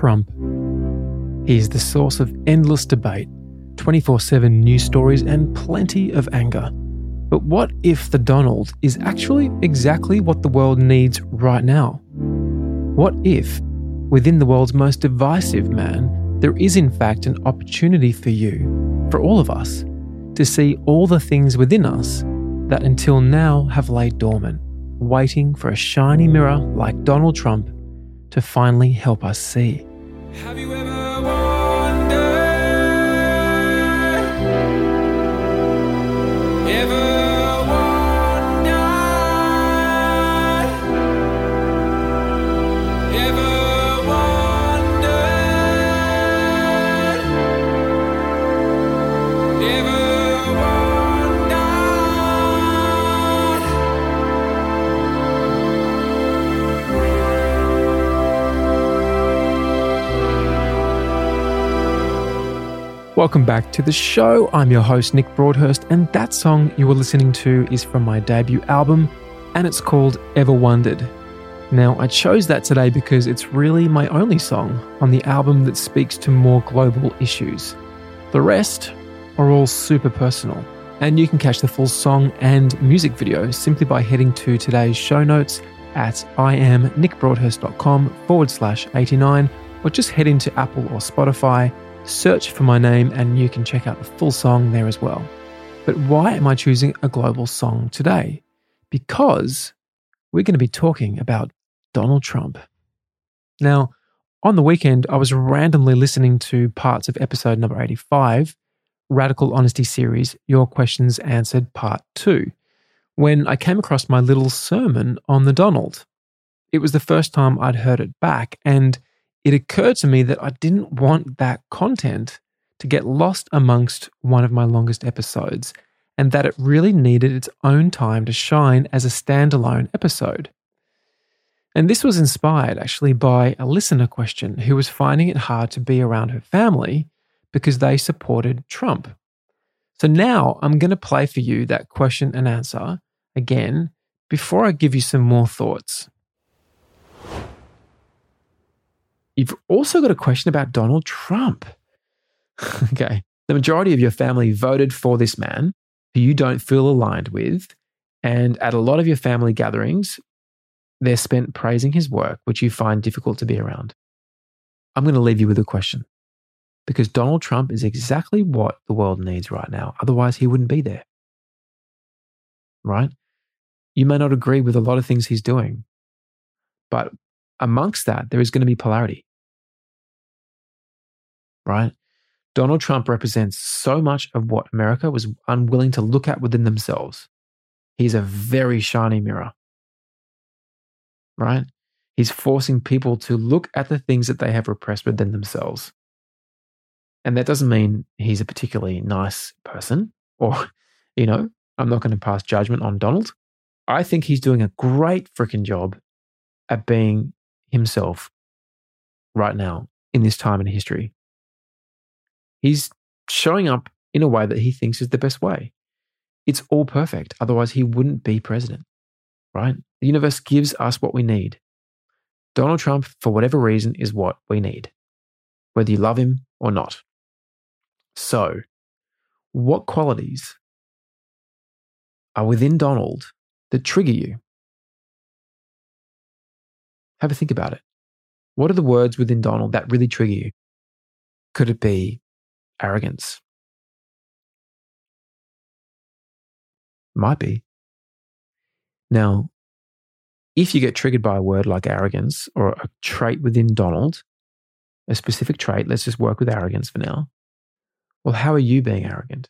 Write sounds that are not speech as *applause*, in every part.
Trump. He is the source of endless debate, 24 7 news stories, and plenty of anger. But what if the Donald is actually exactly what the world needs right now? What if, within the world's most divisive man, there is in fact an opportunity for you, for all of us, to see all the things within us that until now have laid dormant, waiting for a shiny mirror like Donald Trump to finally help us see. Have you ever Welcome back to the show. I'm your host, Nick Broadhurst, and that song you were listening to is from my debut album, and it's called Ever Wondered. Now, I chose that today because it's really my only song on the album that speaks to more global issues. The rest are all super personal, and you can catch the full song and music video simply by heading to today's show notes at iamnickbroadhurst.com forward slash 89, or just head into Apple or Spotify Search for my name and you can check out the full song there as well. But why am I choosing a global song today? Because we're going to be talking about Donald Trump. Now, on the weekend, I was randomly listening to parts of episode number 85, Radical Honesty Series Your Questions Answered Part 2, when I came across my little sermon on the Donald. It was the first time I'd heard it back, and it occurred to me that I didn't want that content to get lost amongst one of my longest episodes, and that it really needed its own time to shine as a standalone episode. And this was inspired actually by a listener question who was finding it hard to be around her family because they supported Trump. So now I'm going to play for you that question and answer again before I give you some more thoughts. You've also got a question about Donald Trump. *laughs* okay. The majority of your family voted for this man who you don't feel aligned with. And at a lot of your family gatherings, they're spent praising his work, which you find difficult to be around. I'm going to leave you with a question because Donald Trump is exactly what the world needs right now. Otherwise, he wouldn't be there. Right? You may not agree with a lot of things he's doing, but amongst that, there is going to be polarity right? Donald Trump represents so much of what America was unwilling to look at within themselves. He's a very shiny mirror, right? He's forcing people to look at the things that they have repressed within themselves. And that doesn't mean he's a particularly nice person or, *laughs* you know, I'm not going to pass judgment on Donald. I think he's doing a great freaking job at being himself right now in this time in history. He's showing up in a way that he thinks is the best way. It's all perfect. Otherwise, he wouldn't be president, right? The universe gives us what we need. Donald Trump, for whatever reason, is what we need, whether you love him or not. So, what qualities are within Donald that trigger you? Have a think about it. What are the words within Donald that really trigger you? Could it be arrogance. Might be. Now, if you get triggered by a word like arrogance or a trait within Donald, a specific trait, let's just work with arrogance for now. Well, how are you being arrogant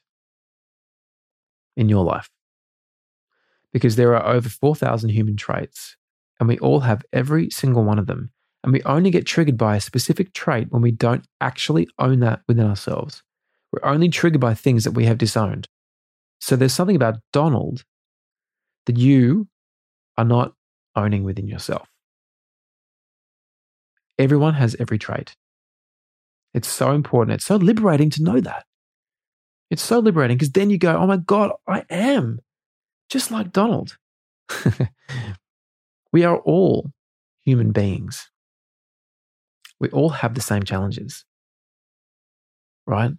in your life? Because there are over 4,000 human traits, and we all have every single one of them. And we only get triggered by a specific trait when we don't actually own that within ourselves. We're only triggered by things that we have disowned. So there's something about Donald that you are not owning within yourself. Everyone has every trait. It's so important. It's so liberating to know that. It's so liberating because then you go, oh my God, I am just like Donald. *laughs* we are all human beings. We all have the same challenges, right?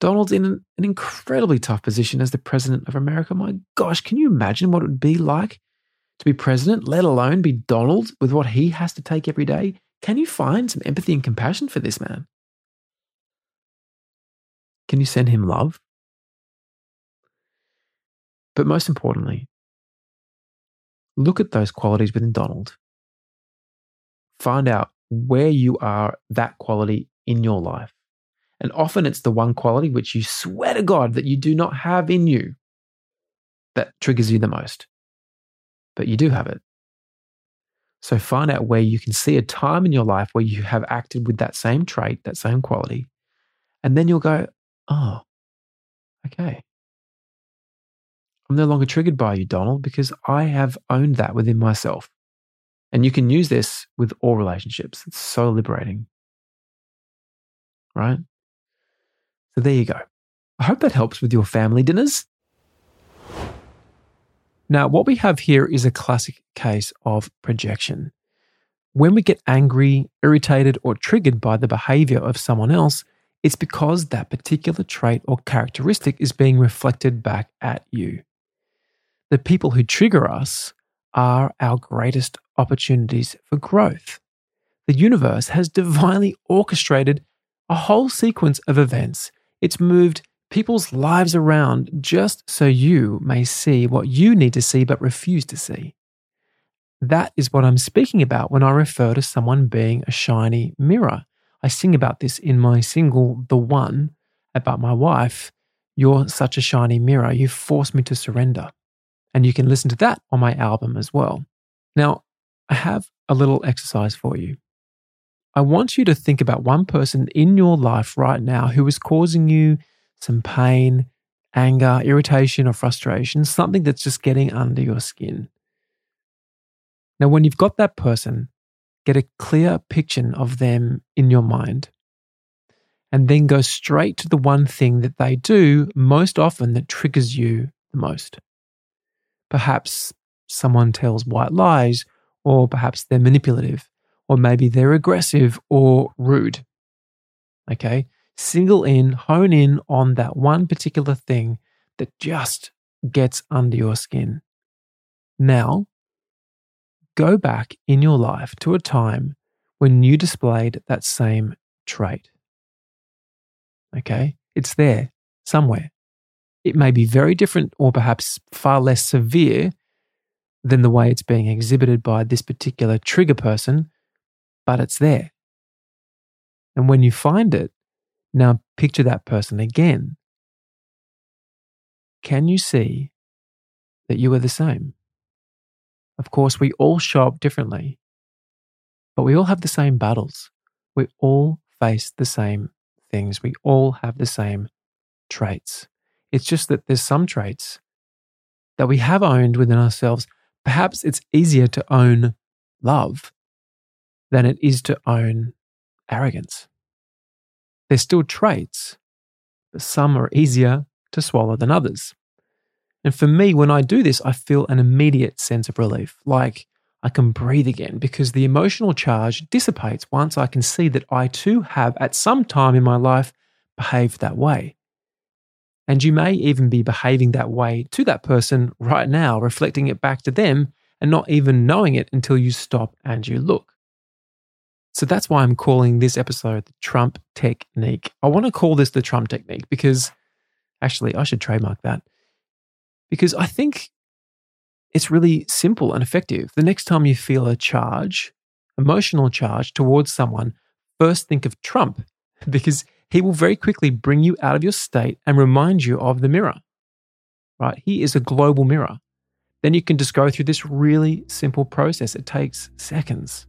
Donald's in an, an incredibly tough position as the president of America. My gosh, can you imagine what it would be like to be president, let alone be Donald with what he has to take every day? Can you find some empathy and compassion for this man? Can you send him love? But most importantly, look at those qualities within Donald. Find out where you are that quality in your life. And often it's the one quality which you swear to God that you do not have in you that triggers you the most. But you do have it. So find out where you can see a time in your life where you have acted with that same trait, that same quality. And then you'll go, oh, okay. I'm no longer triggered by you, Donald, because I have owned that within myself. And you can use this with all relationships. It's so liberating. Right? So there you go. I hope that helps with your family dinners. Now, what we have here is a classic case of projection. When we get angry, irritated, or triggered by the behavior of someone else, it's because that particular trait or characteristic is being reflected back at you. The people who trigger us are our greatest opportunities for growth. The universe has divinely orchestrated a whole sequence of events. It's moved people's lives around just so you may see what you need to see but refuse to see. That is what I'm speaking about when I refer to someone being a shiny mirror. I sing about this in my single, The One, about my wife. You're such a shiny mirror. You force me to surrender. And you can listen to that on my album as well. Now, I have a little exercise for you. I want you to think about one person in your life right now who is causing you some pain, anger, irritation, or frustration, something that's just getting under your skin. Now, when you've got that person, get a clear picture of them in your mind, and then go straight to the one thing that they do most often that triggers you the most. Perhaps someone tells white lies, or perhaps they're manipulative, or maybe they're aggressive or rude. Okay? Single in, hone in on that one particular thing that just gets under your skin. Now, go back in your life to a time when you displayed that same trait. Okay? It's there somewhere. It may be very different or perhaps far less severe than the way it's being exhibited by this particular trigger person, but it's there. And when you find it, now picture that person again. Can you see that you are the same? Of course, we all show up differently, but we all have the same battles. We all face the same things. We all have the same traits. It's just that there's some traits that we have owned within ourselves. Perhaps it's easier to own love than it is to own arrogance. They're still traits, but some are easier to swallow than others. And for me, when I do this, I feel an immediate sense of relief, like I can breathe again because the emotional charge dissipates once I can see that I too have, at some time in my life, behaved that way. And you may even be behaving that way to that person right now, reflecting it back to them and not even knowing it until you stop and you look. So that's why I'm calling this episode the Trump Technique. I want to call this the Trump Technique because actually, I should trademark that because I think it's really simple and effective. The next time you feel a charge, emotional charge towards someone, first think of Trump *laughs* because he will very quickly bring you out of your state and remind you of the mirror. Right? He is a global mirror. Then you can just go through this really simple process. It takes seconds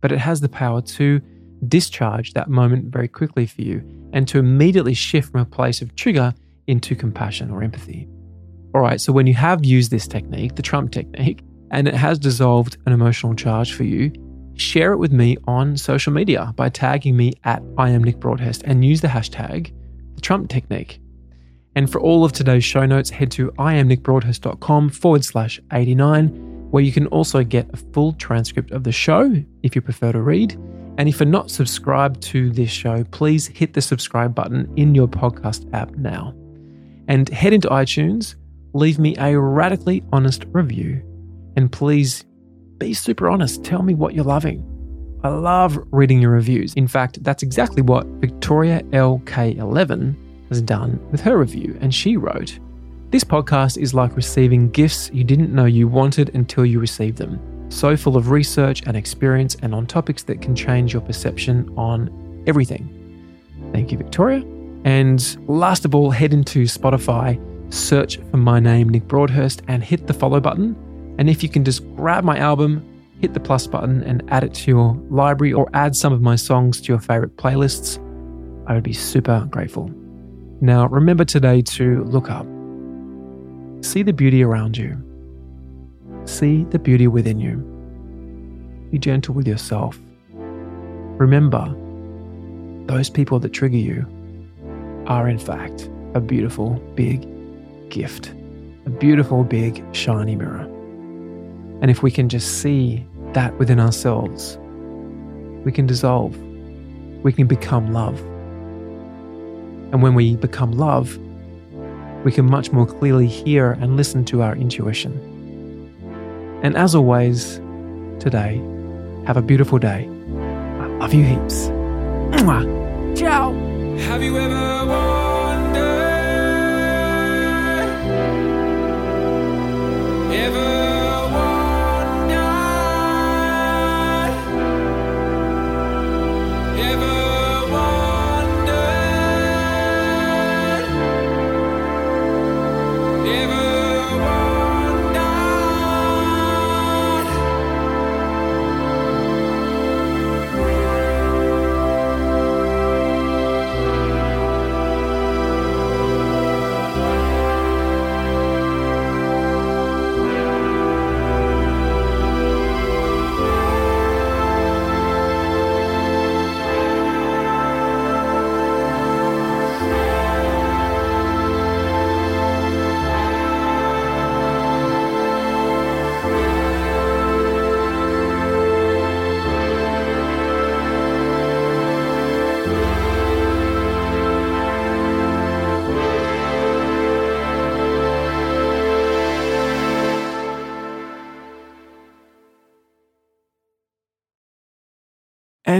but it has the power to discharge that moment very quickly for you and to immediately shift from a place of trigger into compassion or empathy. All right, so when you have used this technique, the Trump technique, and it has dissolved an emotional charge for you, share it with me on social media by tagging me at I am Nick Broadhurst and use the hashtag the Trump technique. And for all of today's show notes, head to iamnickbroadhurst.com forward slash 89 where you can also get a full transcript of the show if you prefer to read. And if you're not subscribed to this show, please hit the subscribe button in your podcast app now. And head into iTunes, leave me a radically honest review, and please be super honest. Tell me what you're loving. I love reading your reviews. In fact, that's exactly what Victoria LK11 has done with her review, and she wrote This podcast is like receiving gifts you didn't know you wanted until you received them so full of research and experience and on topics that can change your perception on everything. Thank you, Victoria. And last of all, head into Spotify, search for my name, Nick Broadhurst, and hit the follow button. And if you can just grab my album, hit the plus button, and add it to your library or add some of my songs to your favorite playlists, I would be super grateful. Now, remember today to look up, see the beauty around you See the beauty within you. Be gentle with yourself. Remember, those people that trigger you are, in fact, a beautiful big gift, a beautiful big shiny mirror. And if we can just see that within ourselves, we can dissolve, we can become love. And when we become love, we can much more clearly hear and listen to our intuition. And as always, today, have a beautiful day. I love you heaps. Mwah. Ciao. Have you ever wondered? Ever?